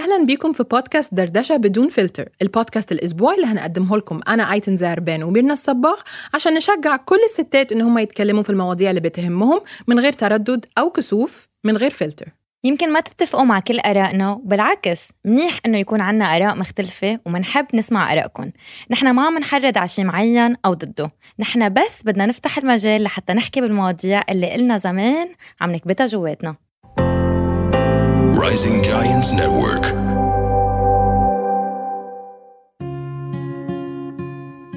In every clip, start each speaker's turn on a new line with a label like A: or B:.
A: أهلا بيكم في بودكاست دردشة بدون فلتر البودكاست الأسبوعي اللي هنقدمه لكم. أنا أيتن زعربان وميرنا الصباغ عشان نشجع كل الستات إن هم يتكلموا في المواضيع اللي بتهمهم من غير تردد أو كسوف من غير فلتر.
B: يمكن ما تتفقوا مع كل آرائنا وبالعكس منيح إنه يكون عنا آراء مختلفة ومنحب نسمع آرائكم. نحن ما عم نحرض على شيء معين أو ضده. نحن بس بدنا نفتح المجال لحتى نحكي بالمواضيع اللي قلنا زمان عم نكبتها جواتنا. Rising Giants Network.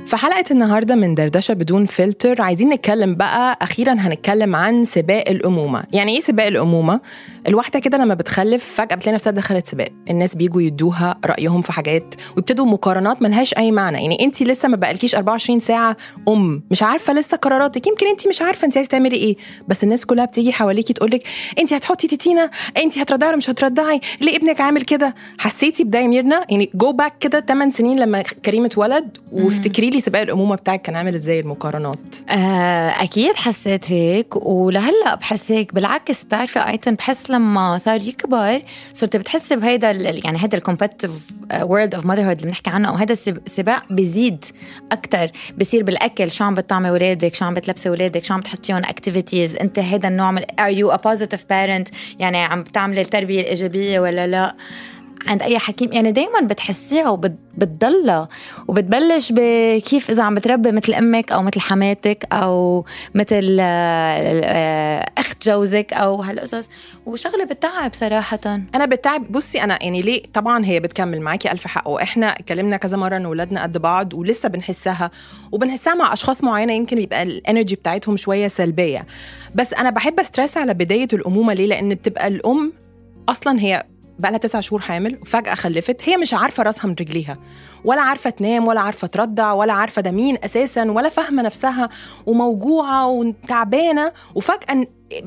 B: في حلقة النهاردة من دردشة بدون فلتر عايزين نتكلم بقى أخيرا هنتكلم عن سباق الأمومة يعني إيه سباق الأمومة؟ الواحدة كده لما بتخلف فجأة بتلاقي نفسها دخلت سباق. الناس بيجوا يدوها رأيهم في حاجات ويبتدوا مقارنات ملهاش أي معنى. يعني انت لسه ما بقالكيش 24 ساعة أم مش عارفة لسه قراراتك. يمكن انت مش عارفة انت عايزة تعملي إيه. بس الناس كلها بتيجي حواليكي تقول لك انت هتحطي تيتينا انت هترضعي ولا مش هترضعي ليه ابنك عامل كده؟ حسيتي بدا ميرنا؟ يعني جو باك كده 8 سنين لما كريم اتولد وافتكري لي سباق الأمومة بتاعك كان عامل إزاي المقارنات. آه أكيد حسيت هيك ولهلأ بحس هيك بالعكس بتعرفي أيتن بحس لما صار يكبر صرت بتحسي بهيدا يعني هيدا ال competitive world of mother اللي بنحكي عنه أو هيدا السباق بيزيد أكثر بصير بالأكل شو عم بتطعمي اولادك شو عم بتلبسي اولادك شو عم تحطيهم activities أنت هيدا النوع من are you a positive parent يعني عم بتعملي التربية الإيجابية ولا لا؟ عند أي حكيم. يعني دائما بتحسيها وبتضلها وبتبلش بكيف إذا عم بتربي مثل أمك أو مثل حماتك أو مثل آه، أخت جوزك أو هالقصص. وشغلة بتتعب صراحة.
A: أنا بتعب. بصي أنا يعني ليه؟ طبعا هي بتكمل معاكي ألف حق. وإحنا اتكلمنا كذا مرة إن اولادنا قد بعض ولسه بنحسها وبنحسها مع أشخاص معينة يمكن يبقى الانرجي بتاعتهم شوية سلبية. بس أنا بحب أسترس على بداية الأمومة ليه؟ لأن بتبقى الأم أصلا هي بقى لها تسع شهور حامل وفجأة خلفت هي مش عارفة راسها من رجليها ولا عارفة تنام ولا عارفة ترضع ولا عارفة ده مين أساسا ولا فاهمة نفسها وموجوعة وتعبانة وفجأة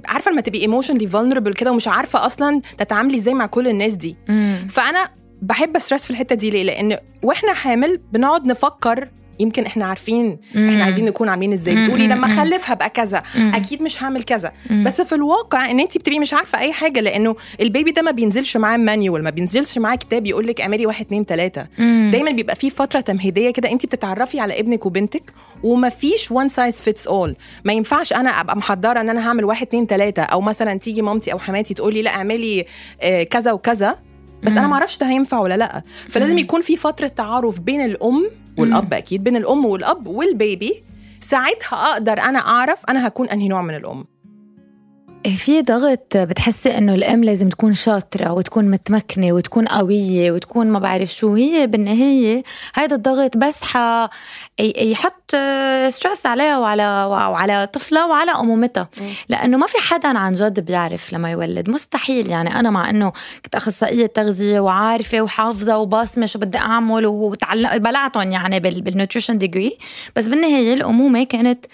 A: عارفة لما تبقي emotionally vulnerable كده ومش عارفة أصلا تتعاملي إزاي مع كل الناس دي مم. فأنا بحب أ stress في الحتة دي ليه؟ لأن وإحنا حامل بنقعد نفكر يمكن إحنا عارفين. إحنا عايزين نكون عاملين إزاي. بتقولي لما اخلف هبقى كذا. أكيد مش هعمل كذا. بس في الواقع إن انت بتبقي مش عارفة أي حاجة لأنه البيبي ده ما بينزلش معاه manual ما بينزلش معاه كتاب يقول لك اعملي واحد اتنين تلاتة. دايما بيبقى في فترة تمهيدية كده انت بتتعرفي على ابنك وبنتك وما فيش one size fits all ما ينفعش أنا أبقى محضرة إن أنا هعمل واحد اتنين تلاتة. أو مثلا تيجي مامتي أو حماتي تقول لي لا اعملي آه، كذا وكذا. بس أنا ما أعرفش ده هينفع ولا لأ. فلازم يكون في فترة تعارف بين الأم والأب أكيد بين الأم والأب والبيبي. ساعتها أقدر أنا أعرف أنا هكون أنهي نوع من الأم.
B: في ضغط بتحسي إنه الأم لازم تكون شاطرة وتكون متمكنة وتكون قوية وتكون ما بعرف شو. هي بالنهاية هذا الضغط بس ح يحط stress عليها وعلى وعلى طفلها وعلى أمومتها. لأنه ما في حدا عن جد بيعرف لما يولد. مستحيل يعني. أنا مع إنه كنت أخصائية تغذية وعارفة وحافظة وباصمة شو بدي أعمل وتعلق بلعتهم يعني بال nutrition degree بس بالنهاية الأمومة كانت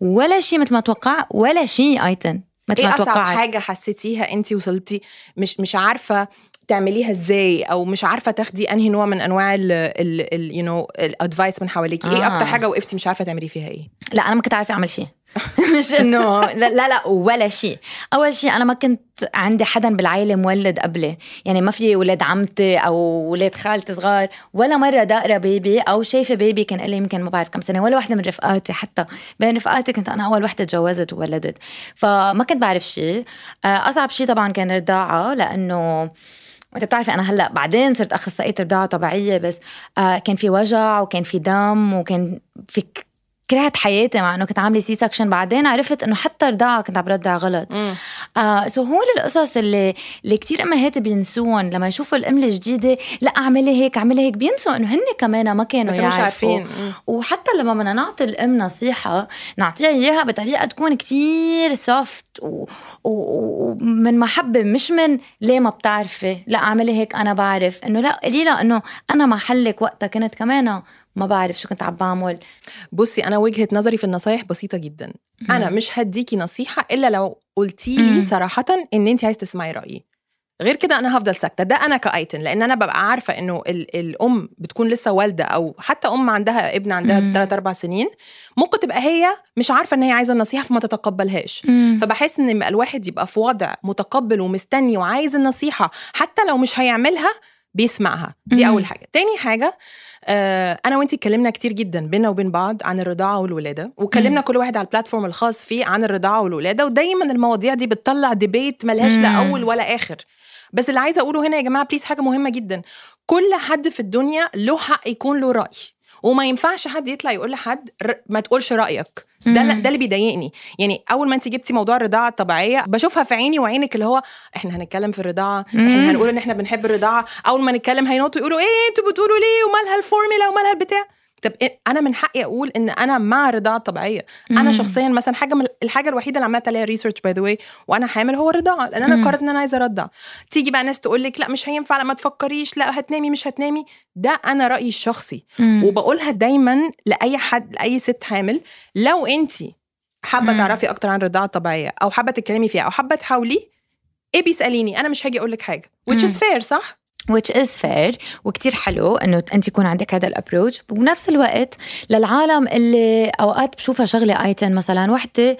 B: ولا شيء مثل ما توقع ولا شيء ايتن
A: مثل إيه أصعب حاجة حسيتيها انت وصلتي؟ مش مش عارفة تعمليها إزاي أو مش عارفة تاخدي أنهي نوع من أنواع ال you know ال advice من حواليكي آه. إيه أكتر حاجة وقفتي مش عارفة تعملي فيها إيه؟
B: لا أنا ما كنت عارفة أعمل شيء. مش إنه لا لا ولا شيء. أول شيء أنا ما كنت عندي حدا بالعائلة مولد قبلي. يعني ما في ولاد عمتي أو ولاد خالتي صغار ولا مرة داقرة بيبي أو شايفة بيبي كان لي يمكن ما بعرف كم سنة ولا وحده من رفقاتي حتى. بين رفقاتي كنت أنا أول وحده تجوزت وولدت. فما كنت بعرف شيء. آه، أصعب شيء طبعا كان الرضاعه لأنه أنت بتعرفي أنا هلأ بعدين صرت أخصائية رضاعه طبيعية بس. آه كان في وجع وكان في دم وكان في كرهت حياتي مع إنه كنت عاملة C-section بعدين عرفت إنه حتى رضاعه كنت عم برضع غلط. آه so هول القصص اللي اللي كثير امهات بينسوهم لما يشوفوا الام الجديدة لا اعملي هيك اعملي هيك. بينسوا إنه هن كمان ما كانوا يعرفوا. مش عارفين وحتى لما بدنا نعطي الام نصيحة نعطيها إياها بطريقة تكون كتير soft ومن محبة مش من ليه ما بتعرفي؟ لا اعملي هيك أنا بعرف. إنه لا قليله إنه أنا محلك وقتها كنت كمان ما بعرف شو كنت عم بعمل.
A: بصي أنا وجهة نظري في النصايح بسيطة جدا. أنا مش هديكي نصيحة إلا لو قلتي لي صراحة إن انت عايز تسمعي رأيي. غير كده أنا هفضل ساكتة. ده أنا كأيتن لأن أنا ببقى عارفة إنه ال- الأم بتكون لسه والدة أو حتى أم عندها ابن عندها 3 4 سنين ممكن تبقى هي مش عارفة إن هي عايزة النصيحة فما تتقبلهاش. مم. فبحس إن الواحد يبقى في وضع متقبل ومستني وعايز النصيحة حتى لو مش هيعملها بيسمعها. دي. أول حاجة. تاني حاجة آه أنا وإنتي اتكلمنا كتير جدا بينا وبين بعض عن الرضاعة والولادة وكلمنا كل واحد على ال platform الخاص فيه عن الرضاعة والولادة ودايما المواضيع دي بتطلع debate ملهاش لا. أول ولا آخر. بس اللي عايزة أقوله هنا يا جماعة please حاجة مهمة جدا. كل حد في الدنيا له حق يكون له رأي. وما ينفعش حد يطلع يقول لحد ما تقولش رأيك. ده
B: مم.
A: ده اللي بيضايقني. يعني أول ما انت جبتي موضوع الرضاعة الطبيعية بشوفها في عيني وعينك اللي هو إحنا هنتكلم في الرضاعة
B: مم.
A: إحنا هنقول إن إحنا بنحب الرضاعة. أول ما نتكلم هينطوا يقولوا إيه أنتوا بتقولوا ليه؟ ومالها الفورميلا ومالها البتاع. طب إيه؟ أنا من حقي أقول إن أنا مع الرضاعة الطبيعية
B: أنا.
A: شخصيا مثلا حاجة من الحاجة الوحيدة اللي عملت عليها research by the way وأنا حامل هو الرضاعة لأن
B: أنا.
A: قررت إن أنا عايزة أرضع تيجي بقى ناس تقول لك لا مش هينفع لا ما تفكريش لا هتنامي مش هتنامي ده أنا رأيي الشخصي
B: مم.
A: وبقولها دايما لأي حد لأي ست حامل لو أنت
B: حابة.
A: تعرفي أكتر عن الرضاعة الطبيعية أو حابة تتكلمي فيها أو حابة تحاولي إيه بيساليني أنا مش هاجي أقول لك حاجة which is fair صح
B: which is fair وكتير حلو إنه أنت يكون عندك هذا ال approach وبنفس الوقت للعالم اللي أوقات بشوفها شغلة ايتن مثلا وحدة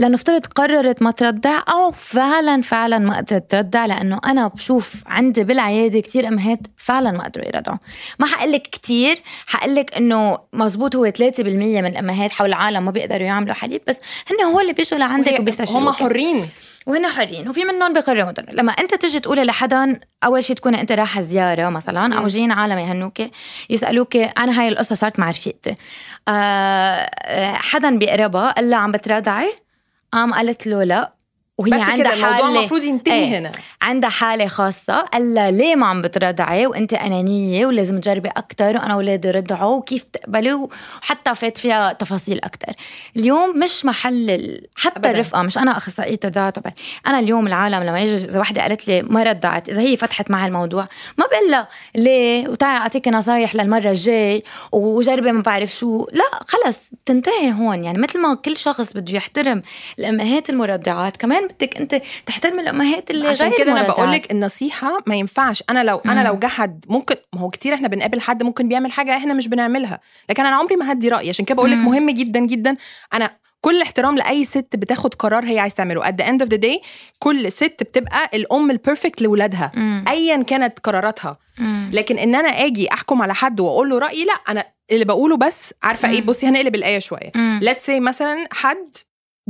B: لنفترض قررت ما ترضع أو فعلا فعلا ما قدرت ترضع لأنه أنا بشوف عندي بالعيادة كتير امهات فعلا ما قدروا يرضعوا. ما حقلك كتير حقلك إنه مزبوط هو 3% من الأمهات حول العالم ما بيقدروا يعملوا حليب بس هن هو اللي بيجوا لعندك وبيستشيروك
A: هم حرين.
B: وهن حرين وفي منهم بيقرروا ضرر لما أنت تجي تقولي لحدا أول شيء تكون أنت رايحة زيارة مثلا
A: أو.
B: جايين عالم يهنوك يسألوك أنا هاي القصة صارت مع رفيقتي. آه، حدا بيقربها قال لها عم بترضعي؟ قام قالت له لا. وهي
A: بس
B: عندها
A: كده الموضوع
B: حاله
A: المفروض ينتهي
B: إيه.
A: هنا.
B: عندها حالة خاصة قال لها ليه ما عم بترضعي وأنت أنانية ولازم تجربي أكتر وأنا أولادي رضعوا وكيف تقبلي وحتى فات فيها تفاصيل أكتر. اليوم مش محل ال... حتى
A: أبداً.
B: الرفقة مش أنا أخصائية رضاعة. طبعا أنا اليوم العالم لما يجي إذا وحدة قالت لي ما رضعت إذا هي فتحت معي الموضوع ما بقول لها ليه؟ وتعي أعطيكي نصايح للمرة الجاي وجربي ما بعرف شو. لا خلص بتنتهي هون. يعني مثل ما كل شخص بده يحترم الأمهات المرضعات كمان بدك أنت تحترم الأمهات اللي
A: عشان
B: غير
A: كده
B: أنا.
A: بقول لك النصيحة ما ينفعش أنا لو
B: أنا.
A: لو جه حد ممكن ما هو كتير إحنا بنقابل حد ممكن بيعمل حاجة إحنا مش بنعملها لكن أنا عمري ما هدي رايي عشان كده بقول لك. مهم جدا جدا أنا كل احترام لأي ست بتاخد قرار هي عايز تعمله at the end of the day كل ست بتبقى الأم ال perfect
B: لاولادها.
A: ايا كانت قراراتها
B: مم.
A: لكن إن أنا آجي أحكم على حد وأقول له رأيي لأ أنا اللي بقوله بس عارفة
B: إيه.
A: بصي هنقلب الآية
B: شوية
A: let's say مثلا حد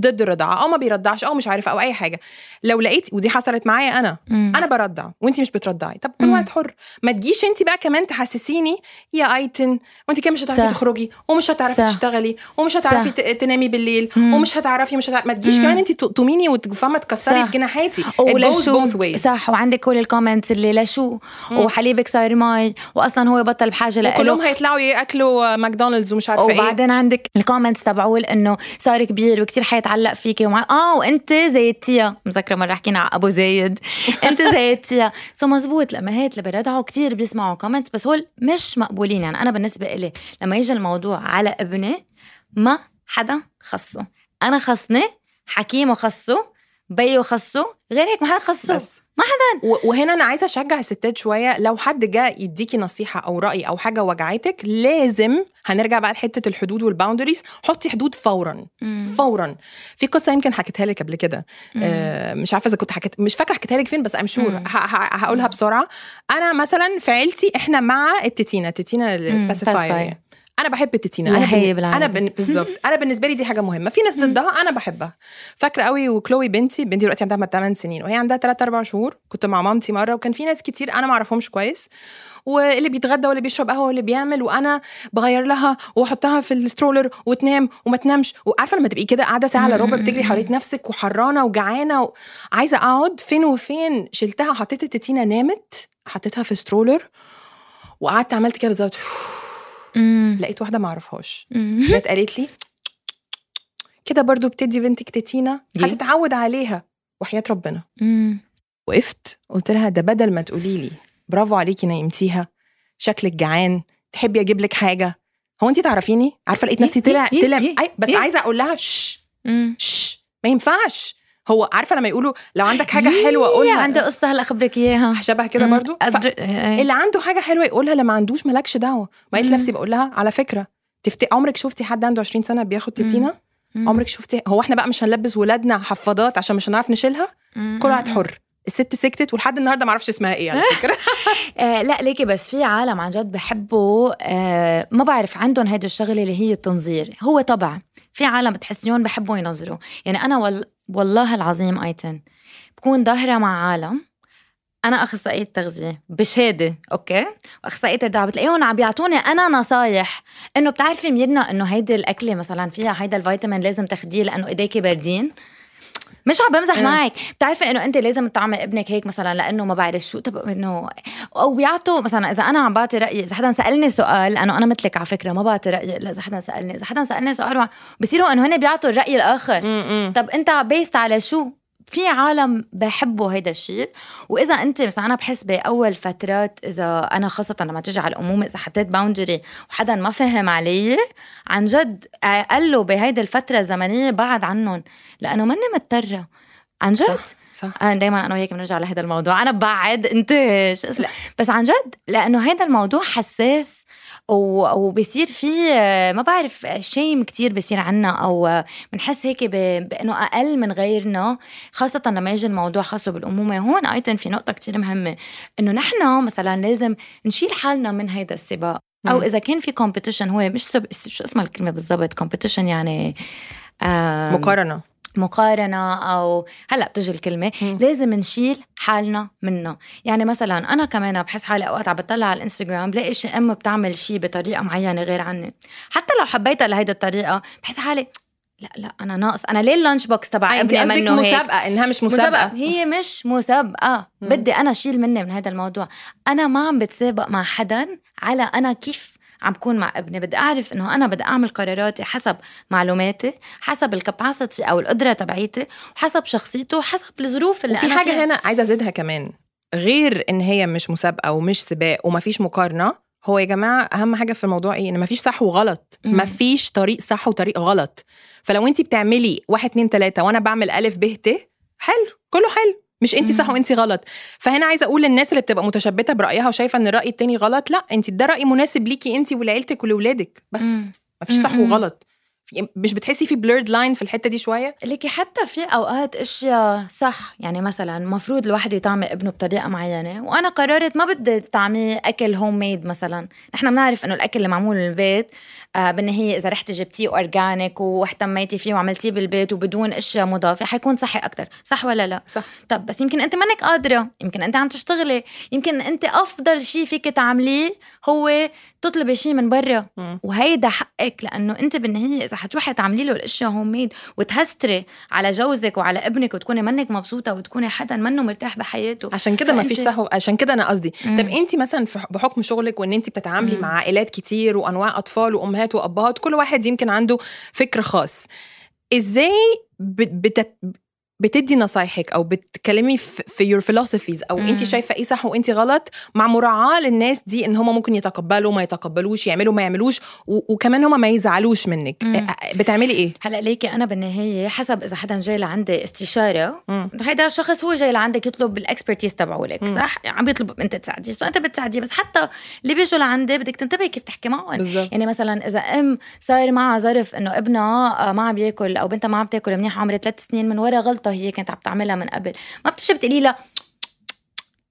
A: ضد الرضاعة أو ما بيرضعش أو مش عارفه أو أي حاجة لو لقيت ودي حصلت معايا أنا
B: مم.
A: أنا برضع وانت مش بترضعي طب كل. واحد حر ما تجيش انت بقى كمان تحسسيني يا أيتن وانت كمان مش هتعرفي. تخرجي ومش هتعرفي
B: صح.
A: تشتغلي ومش هتعرفي
B: صح.
A: تنامي بالليل
B: مم.
A: ومش هتعرفي مش هتعرفي ما تجيش
B: مم.
A: كمان انت تقوميني وتفهمي تكسري. في جناحاتي
B: ولا. صح وعندك كل ال comments اللي لشو. وحليبك صار مي واصلا هو بطل بحاجة له
A: كلهم هيطلعوا يأكلوا ماكدونالدز ومش عارفة إيه
B: وبعدين عندك ال comments تبعول إنه صار كبير وكتير حيتعلق فيكي ومع آه وأنت زيتيها مذكرة مرة حكينا على episode أنت زيتيها so مزبوط الامهات اللي برضعوا كتير بيسمعوا comments بس هول مش مقبولين. يعني أنا بالنسبة إلي لما يجي الموضوع على ابني ما حدا خصه. أنا خصني حكيمه خصه بيو خصه غير هيك ما حدا خصه.
A: بس.
B: ما حدا
A: وهنا أنا عايزة أشجع الستات شوية. لو حد جه يديكي نصيحة أو رأي أو حاجة وجعتك لازم هنرجع بقى لحتة الحدود وال boundaries حطي حدود فورا. فورا. في قصة يمكن حكيتها لك قبل كده. آه مش عارفة إذا كنت حكيت مش فاكرة حكيتها لك فين بس I'm sure
B: مم.
A: هقولها بسرعة. أنا مثلا في عيلتي إحنا مع التتينا التتينا ال
B: pacifier.
A: أنا بحب التتينا
B: لا
A: أنا
B: هي. بالعربي.
A: أنا بن... بالظبط. أنا بالنسبة لي دي حاجة مهمة. في ناس ضدها أنا بحبها. فاكرة قوي وكلوي بنتي بنتي دلوقتي عندها 8 سنين وهي عندها 3 4 شهور. كنت مع مامتي مرة وكان في ناس كتير أنا ما اعرفهمش كويس. واللي بيتغدى واللي بيشرب قهوة واللي بيعمل وأنا بغير لها وأحطها في ال stroller وتنام وما تنامش. وعارفة لما تبقي كده قاعدة ساعة الا ربع بتجري حوالين نفسك وحرانة وجعانة وعايزه أقعد فين وفين. شلتها حطيت التتينه نامت حطيتها في stroller وقعدت عملت كده بالظبط.
B: مم.
A: لقيت واحدة ما
B: أعرفهاش.
A: جت قالت لي كده برضو بتدي بنتك تتينا؟ هتتعود عليها وحياة ربنا
B: مم.
A: وقفت قلت لها ده بدل ما تقولي لي برافو عليكي نيمتيها شكلك جعان تحبي أجيب لك حاجة هو انت تعرفيني عارفة لقيت نفسي طلع طلع بس. عايزة أقول لها. شش ما ينفعش هو عارفة لما يقولوا لو عندك حاجة
B: حلوة
A: قولها.
B: عندي قصه هلا اخبرك إياها.
A: شبه كده. برضو.
B: أدر...
A: اللي عنده حاجة حلوة يقولها اللي ما عندوش مالكش دعوة. ما
B: مم.
A: نفسي بقول لها على فكرة تفت... عمرك شفتي حد عنده 20 سنة بياخد تتينا. عمرك شفتي؟ هو إحنا بقى مش هنلبس ولادنا حفاضات عشان مش هنعرف نشيلها. كل واحد حر. الست سكتت ولحد النهارده ما أعرفش اسمها إيه على فكرة.
B: آه لا ليكي بس في عالم عن جد بحبوا آه ما بعرف عندهم هيدي الشغلة اللي هي التنظير. هو طبع. في عالم بتحسيهم بحبوا ينظروا. يعني أنا وال... والله العظيم ايتن بكون ظاهرة مع عالم. أنا أخصائية تغذية بشهادة okay؟ وأخصائية رضاعه بتلاقيهم عم بيعطوني أنا نصايح إنه بتعرفي ميرنا إنه هيدي الأكلة مثلا فيها هيدا الفيتامين لازم تاخديه لأنه إيديكي باردين. مش عم بمزح
A: أه.
B: معك بتعرفي إنه أنت لازم تطعمي ابنك هيك مثلا لأنه ما بعرف شو؟ طب إنه أو بيعطوا مثلا إذا أنا عم بعطي رأيي إذا حدا سألني سؤال لأنه أنا مثلك على فكرة ما بعطي رأيي إلا إذا حدا سألني. إذا حدا سألني سؤال بصيروا إنه هن بيعطوا الرأي الآخر. طب أنت based على شو؟ في عالم بحبوا هيدا الشيء وإذا أنت مثلا أنا بحس بأول فترات إذا أنا خاصة لما تيجي على الأمومة إذا حطيت boundary وحدا ما فهم علي عن جد قال بهيدي الفترة الزمنية بعد عنهم لأنه ماني مضطرة. عن جد؟
A: صح. صح.
B: أنا دائما أنا وياك بنرجع لهذا الموضوع. أنا ببعد أنت شو اسمه؟ بس عن جد لأنه هذا الموضوع حساس وبصير في ما بعرف شيم كتير بصير عنا أو بنحس هيك بإنه أقل من غيرنا خاصة لما يجي الموضوع خاصة بالأمومة. هون ايتن في نقطة كتير مهمة إنه نحن مثلا لازم نشيل حالنا من هيدا السباق. أو إذا كان في competition هو مش سب... شو اسمها الكلمة بالضبط؟ competition يعني
A: مقارنة.
B: مقارنة أو هلأ بتجي الكلمة م. لازم نشيل حالنا منها يعني مثلا أنا كمان بحس حالي أوقات عم بطلع على الإنستغرام بلاقي شي أم بتعمل شي بطريقة معينة غير عني حتى لو حبيتها لهيدا الطريقة بحس حالي لأ لأ أنا ناقص أنا ليه ال lunch box تبع
A: ابني منه مسابقة هيك؟ إنها مش مسابقة, مسابقة.
B: هي مش مسابقة مم. بدي أنا أشيل مني من هذا الموضوع أنا ما عم بتسابق مع حدا على أنا كيف عم كون مع ابني. بدي أعرف إنه أنا بدي أعمل قراراتي حسب معلوماتي حسب الكباسيتي أو القدرة تبعيتي وحسب شخصيته وحسب الظروف اللي
A: وفي
B: أنا
A: حاجة
B: فيها.
A: هنا عايزة أزيدها كمان. غير إن هي مش مسابقة ومش سباق ومفيش مقارنة هو يا جماعة أهم حاجة في الموضوع إيه؟ إن مفيش صح وغلط. مفيش طريق صح وطريق غلط. فلو انت بتعملي واحد اتنين تلاتة وأنا بعمل ألف ب ت حلو. كله حلو. مش انت صح وانت غلط. فهنا عايزة أقول للناس اللي بتبقى متشبتة برأيها وشايفة إن الرأي التاني غلط لأ انت ده رأي مناسب ليكي انت ولعيلتك ولولادك. بس مفيش صح وغلط. مش بتحسي في blurred line في الحتة دي شوية؟
B: ليكي حتى في أوقات أشياء صح. يعني مثلا المفروض الواحد يطعمي ابنه بطريقة معينة وأنا قررت ما بدي طعمي أكل home made مثلا. نحن بنعرف إنه الأكل اللي معمول بالبيت آه بالنهاية إذا رحتي جبتيه organic واهتميتي فيه وعملتيه بالبيت وبدون اشياء مضافه حيكون صحي أكثر صح ولا لا؟
A: صح.
B: طب بس يمكن أنت منك قادرة. يمكن أنت عم تشتغلي. يمكن أنت أفضل شيء فيك تعمليه هو تطلبي شيء من برا. وهيدا حقك لأنه أنت بالنهاية إذا حتروحي تعملي له الاشياء هوم ميد وتهستري على جوزك وعلى ابنك وتكوني منك مبسوطة وتكوني حدا منه مرتاح بحياته.
A: عشان كده ما فيش صح عشان كده أنا قصدي. طب أنت مثلا بحكم شغلك وإن أنت بتتعاملي مع عائلات كتير وأنواع أطفال وأمهات وأبهات كل واحد يمكن عنده فكر خاص إزاي. بتدي نصايحك أو بتكلمي في your philosophies أو انت شايفة إيه صح وانت غلط مع مراعاة للناس دي إن هم ممكن يتقبلوا ما يتقبلوش يعملوا ما يعملوش وكمان هم ما يزعلوش منك. مم. بتعملي إيه؟
B: هلأ ليكي أنا بالنهاية حسب إذا حدا جاي لعندي استشارة هيدا الشخص هو جاي لعندك يطلب ال expertise تبعولك صح؟ عم بيطلب أنت تساعديه أنت بتساعديه بس حتى اللي بيجوا لعندي بدك تنتبهي كيف تحكي معهم.
A: بالزبط.
B: يعني مثلا إذا أم صار معها ظرف إنه ابنها ما عم بياكل أو بنتها ما عم تاكل منيح عمرها ثلاث سنين من ورا غلطة هي كانت عم تعملها من قبل. ما بتجي بتقولي لها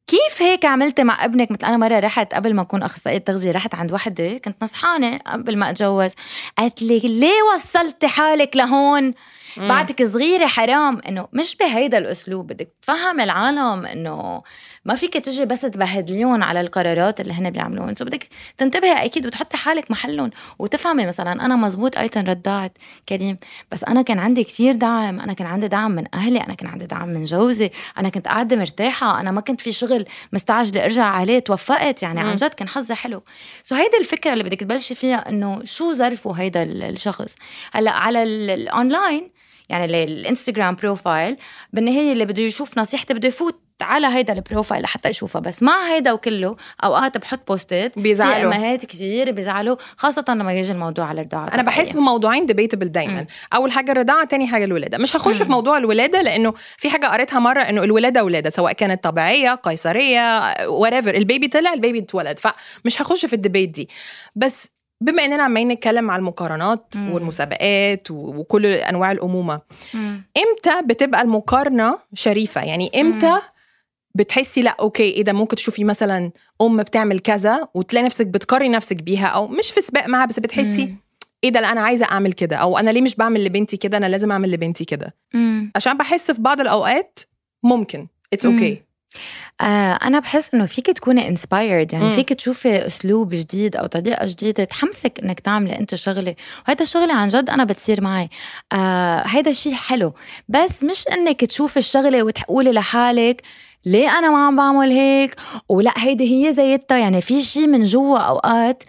B: كيف هيك عملتي مع ابنك؟ مثل أنا مرة رحت قبل ما أكون أخصائية تغذية رحت عند وحدة كنت نصحانة قبل ما أتجوز. قالت لي ليه وصلتي حالك لهون؟ بعدك صغيرة حرام إنه مش بهيدا الأسلوب بدك تفهم العالم إنه ما فيك تجي بس تبهدليهم على القرارات اللي هن بيعملوهم. so بدك تنتبهي أكيد وتحطي حالك محلهم وتفهمي مثلا أنا مزبوط ايتن رضعت كريم بس أنا كان عندي كثير دعم أنا كان عندي دعم من أهلي أنا كان عندي دعم من جوزي أنا كنت قاعدة مرتاحة أنا ما كنت في شغل مستعجلة أرجع عليه توفقت يعني عن جد كان حظي حلو. so هيدي الفكرة اللي بدك تبلشي فيها إنه شو ظرفه هيدا الشخص. هلأ على الاونلاين يعني الانستغرام profile بالنهايه اللي بده يشوف نصيحتي بده يفوت على هيدا ال profile لحتى يشوفها. بس مع هيدا وكله أوقات بحط بوستات
A: بيزعلوا.
B: امهات كثير بيزعلوا خاصة لما يجي الموضوع على الرضاعه
A: أنا بحس بموضوعين debatable دايما. م. أول حاجة الرضاعه تاني حاجة الولادة. مش هخش م. في موضوع الولادة لأنه في حاجة قريتها مرة إنه الولادة ولادة سواء كانت طبيعية قيصرية whatever ال baby طلع ال baby اتولد. فمش هخش في ال debate دي. بس بما اننا عمالين نتكلم على المقارنات مم. والمسابقات وكل انواع الأمومة مم. إمتى بتبقى المقارنة شريفة يعني إمتى مم. بتحسي لا okay إيه ده ممكن تشوفي مثلا أم بتعمل كذا وتلاقي نفسك بتقاري نفسك بيها أو مش في سباق معاها بس بتحسي
B: مم.
A: إيه ده لا أنا عايزة أعمل كده أو أنا ليه مش بعمل لبنتي كده أنا لازم أعمل لبنتي كده. عشان بحس في بعض الأوقات ممكن it's okay okay.
B: آه أنا بحس إنه فيك تكوني inspired يعني
A: مم.
B: فيك تشوفي أسلوب جديد أو طريقة جديدة تحمسك إنك تعملي أنت شغلة. وهذا الشغلة عن جد أنا بتصير معي. آه هيدا شيء حلو. بس مش إنك تشوفي الشغلة وتقولي لحالك ليه أنا ما عم بعمل هيك؟ ولا هيدي هي زيتها. يعني في شيء من جوا أوقات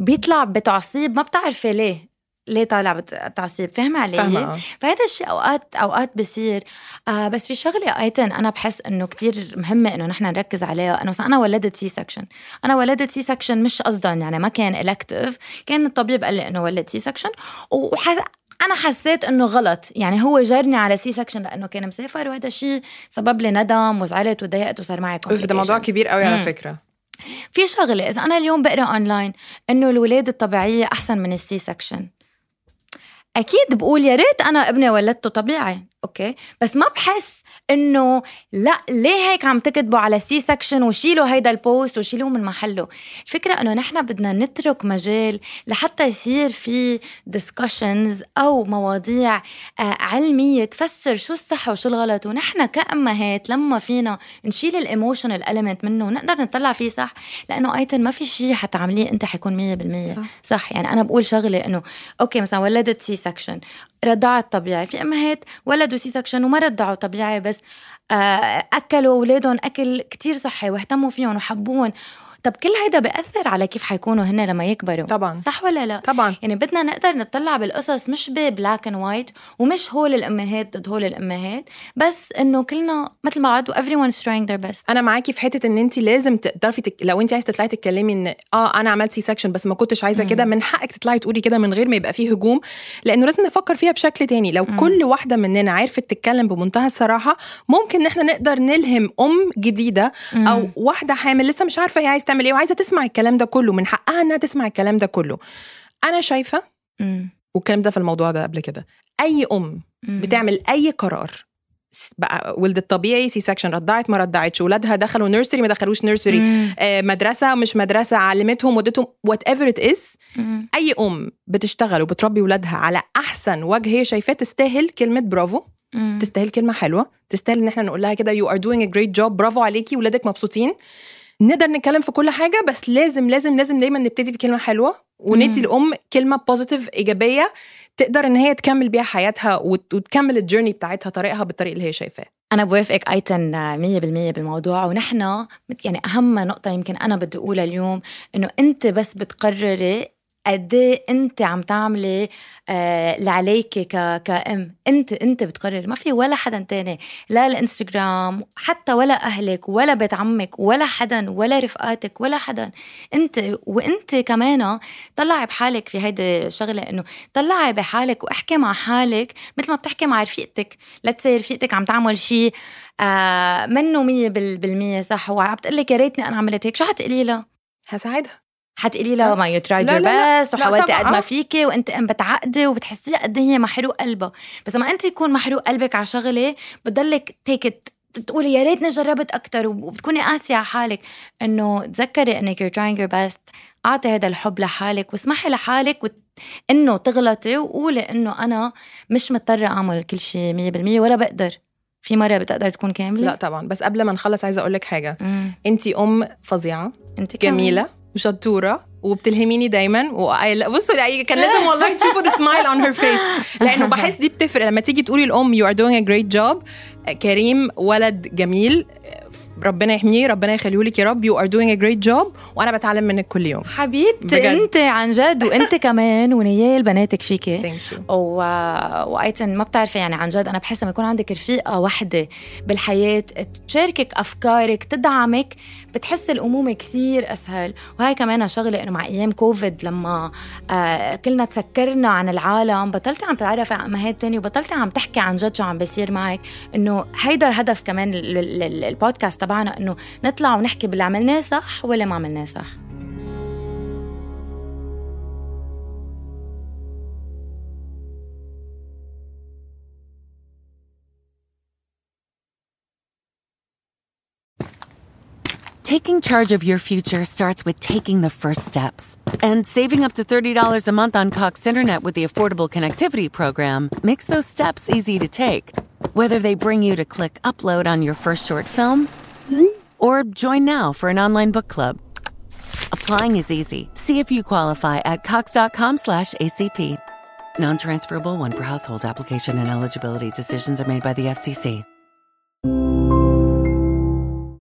B: بيطلع بتعصيب ما بتعرفي ليه. ليه طالع بت- بتعصيب فاهمة علي؟
A: فاهمة آه.
B: فهذا الشيء أوقات أوقات بصير آه بس في شغله ايتن أنا بحس إنه كتير مهمه إنه نحن نركز عليها إنه مثلا أنا ولدت C-section أنا ولدت C-section مش قصدا يعني ما كان الكتيف كان الطبيب قال لي إنه ولد C-section وح... أنا حسيت إنه غلط. يعني هو جرني على C-section لأنه كان مسافر وهذا الشيء سبب لي ندم وزعلت وضايقت وصار معي
A: اوف ده موضوع. كبير قوي على. فكرة.
B: في شغلة إذا أنا اليوم بقرأ اونلاين إنه الولادة الطبيعية أحسن من ال C-section أكيد بقول يا ريت أنا ابني ولدته طبيعي okay؟ بس ما بحس انه لا ليه هيك عم تكتبوا على C-section وشيلوا هيدا ال post وشيلوه من محله؟ الفكرة إنه نحن بدنا نترك مجال لحتى يصير في discussions أو مواضيع آه علمية تفسر شو الصح وشو الغلط. ونحن كأمهات لما فينا نشيل ال emotional element منه ونقدر نطلع فيه صح؟ لأنه ايتن ما في شيء حتعمليه أنت حيكون 100%
A: صح.
B: صح يعني أنا بقول شغلة إنه okay مثلا ولدت C-section رضعت طبيعي في امهات ولدوا C-section وما رضعوا طبيعي بس آه، أكلوا أولادهم أكل كتير صحي واهتموا فيهم وحبوهم. طب كل هيدا بيأثر على كيف حيكونوا هن لما يكبروا؟
A: طبعا.
B: صح ولا لا؟
A: طبعا.
B: يعني بدنا نقدر نطلع بالقصص مش ب black and white ومش هول الأمهات ضد هول الأمهات بس إنه كلنا مثل بعض و everyone's trying their best.
A: أنا معاكي في حتة إن انت لازم تعرفي تك... لو انت عايزة تطلعي تتكلمي إن آه أنا عملت C-section بس ما كنتش عايزة كده من حقك تطلعي تقولي كده من غير ما يبقى فيه هجوم لأنه لازم نفكر فيها بشكل تاني. لو
B: مم.
A: كل واحدة مننا عرفت تتكلم بمنتهى الصراحة ممكن إن إحنا نقدر نلهم أم جديدة أو واحدة حامل لسه مش عارفة هي عايزة تعمل إيه وعايزة تسمع الكلام ده كله من حقها إنها تسمع الكلام ده كله أنا
B: شايفة.
A: والكلام ده في الموضوع ده قبل كده أي
B: أم.
A: بتعمل أي قرار بقى ولدت طبيعي C-section رضعت ما رضعتش ولادها دخلوا nursery ما دخلوش
B: nursery.
A: آه، مدرسة مش مدرسة علمتهم ودتهم whatever it
B: is.
A: أي أم بتشتغل وبتربي ولادها على أحسن وجه هي شايفاه تستاهل كلمة برافو
B: مم.
A: تستاهل كلمة حلوة تستاهل إن إحنا نقول لها كده you are doing a great job برافو عليكي ولادك مبسوطين نقدر نتكلم في كل حاجة بس لازم لازم لازم دايما نبتدي بكلمة حلوة وندي. الام كلمة positive إيجابية تقدر إن هي تكمل بيها حياتها وت- وتكمل ال journey بتاعتها طريقها بالطريق اللي هي شايفاه
B: أنا بوافقك أيتن آه، مية بالمية بالموضوع ونحن يعني أهم نقطة يمكن أنا بدي أقولها اليوم إنه أنت بس بتقرري قد إيه أنت عم تعملي آه اللي عليكي ك... كأم؟ أنت أنت بتقرري ما في ولا حدا تاني لا الانستغرام حتى ولا أهلك ولا بيت عمك ولا حدا ولا رفقاتك ولا حدا. أنت وأنت كمان طلعي بحالك في هيدي الشغله إنه طلعي بحالك واحكي مع حالك مثل ما بتحكي مع رفيقتك. لا تصير رفيقتك عم تعمل شيء آه منه مية بال- بالمية صح؟ وعم بتقول لك يا ريتني أنا عملت هيك شو حتقولي لها؟
A: هساعدها
B: حتقولي لها ما you tried
A: لا،
B: your.
A: best
B: وحاولتي. قد ما. فيكي وانت ام بتعقدي وبتحسيها قد إيه هي محروق قلبها بس لما انت يكون محروق قلبك على شغلة بتضلك تيك تقولي يا ريتني جربت أكثر وبتكوني قاسية على حالك إنه تذكري إنك you're trying your best أعطي هذا الحب لحالك واسمحي لحالك وت... إنه تغلطي وقولي إنه أنا مش مضطرة أعمل كل شيء 100% ولا بقدر في مرة بتقدر تكون كاملة
A: لا طبعا بس قبل ما نخلص عايزة أقول لك
B: حاجة.
A: انت أم فظيعة
B: انت كمان.
A: جميلة وشطوره وبتلهميني دايما و... بصوا لا، كان لازم والله تشوفوا the smile on her face لأنه بحس دي بتفرق. لما تيجي تقولي الأم you are doing a great job كريم ولد جميل ربنا يحميه ربنا يخليه لك يا رب. you are doing a great job وأنا بتعلم منك كل يوم.
B: حبيبتي
A: بجد.
B: أنت عن جد وأنت كمان ونيال بناتك فيكي. و... وأيتن ما بتعرفي يعني عن جد أنا بحس لما يكون عندك رفيقة وحده بالحياة تشاركك أفكارك تدعمك بتحس الأمومة كثير أسهل. وهي كمان شغلة إنه مع أيام كوفيد لما آه كلنا تسكرنا عن العالم بطلتي عم تتعرفي على امهات تاني وبطلتي عم تحكي عن جد شو عم بيصير معك. إنه هيدا هدف كمان ال- ال- ال- البودكاست تبعنا انه نطلع ونحكي باللي عملناه صح ولا ما عملناه صح
C: Taking charge of your future starts with taking the first steps. And saving up to $30 a month on Cox Internet with the Affordable Connectivity Program makes those steps easy to take. Whether they bring you to click upload on your first short film or join now for an online book club. Applying is easy. See if you qualify at cox.com slash ACP. Non-transferable one per household application and eligibility decisions are made by the FCC.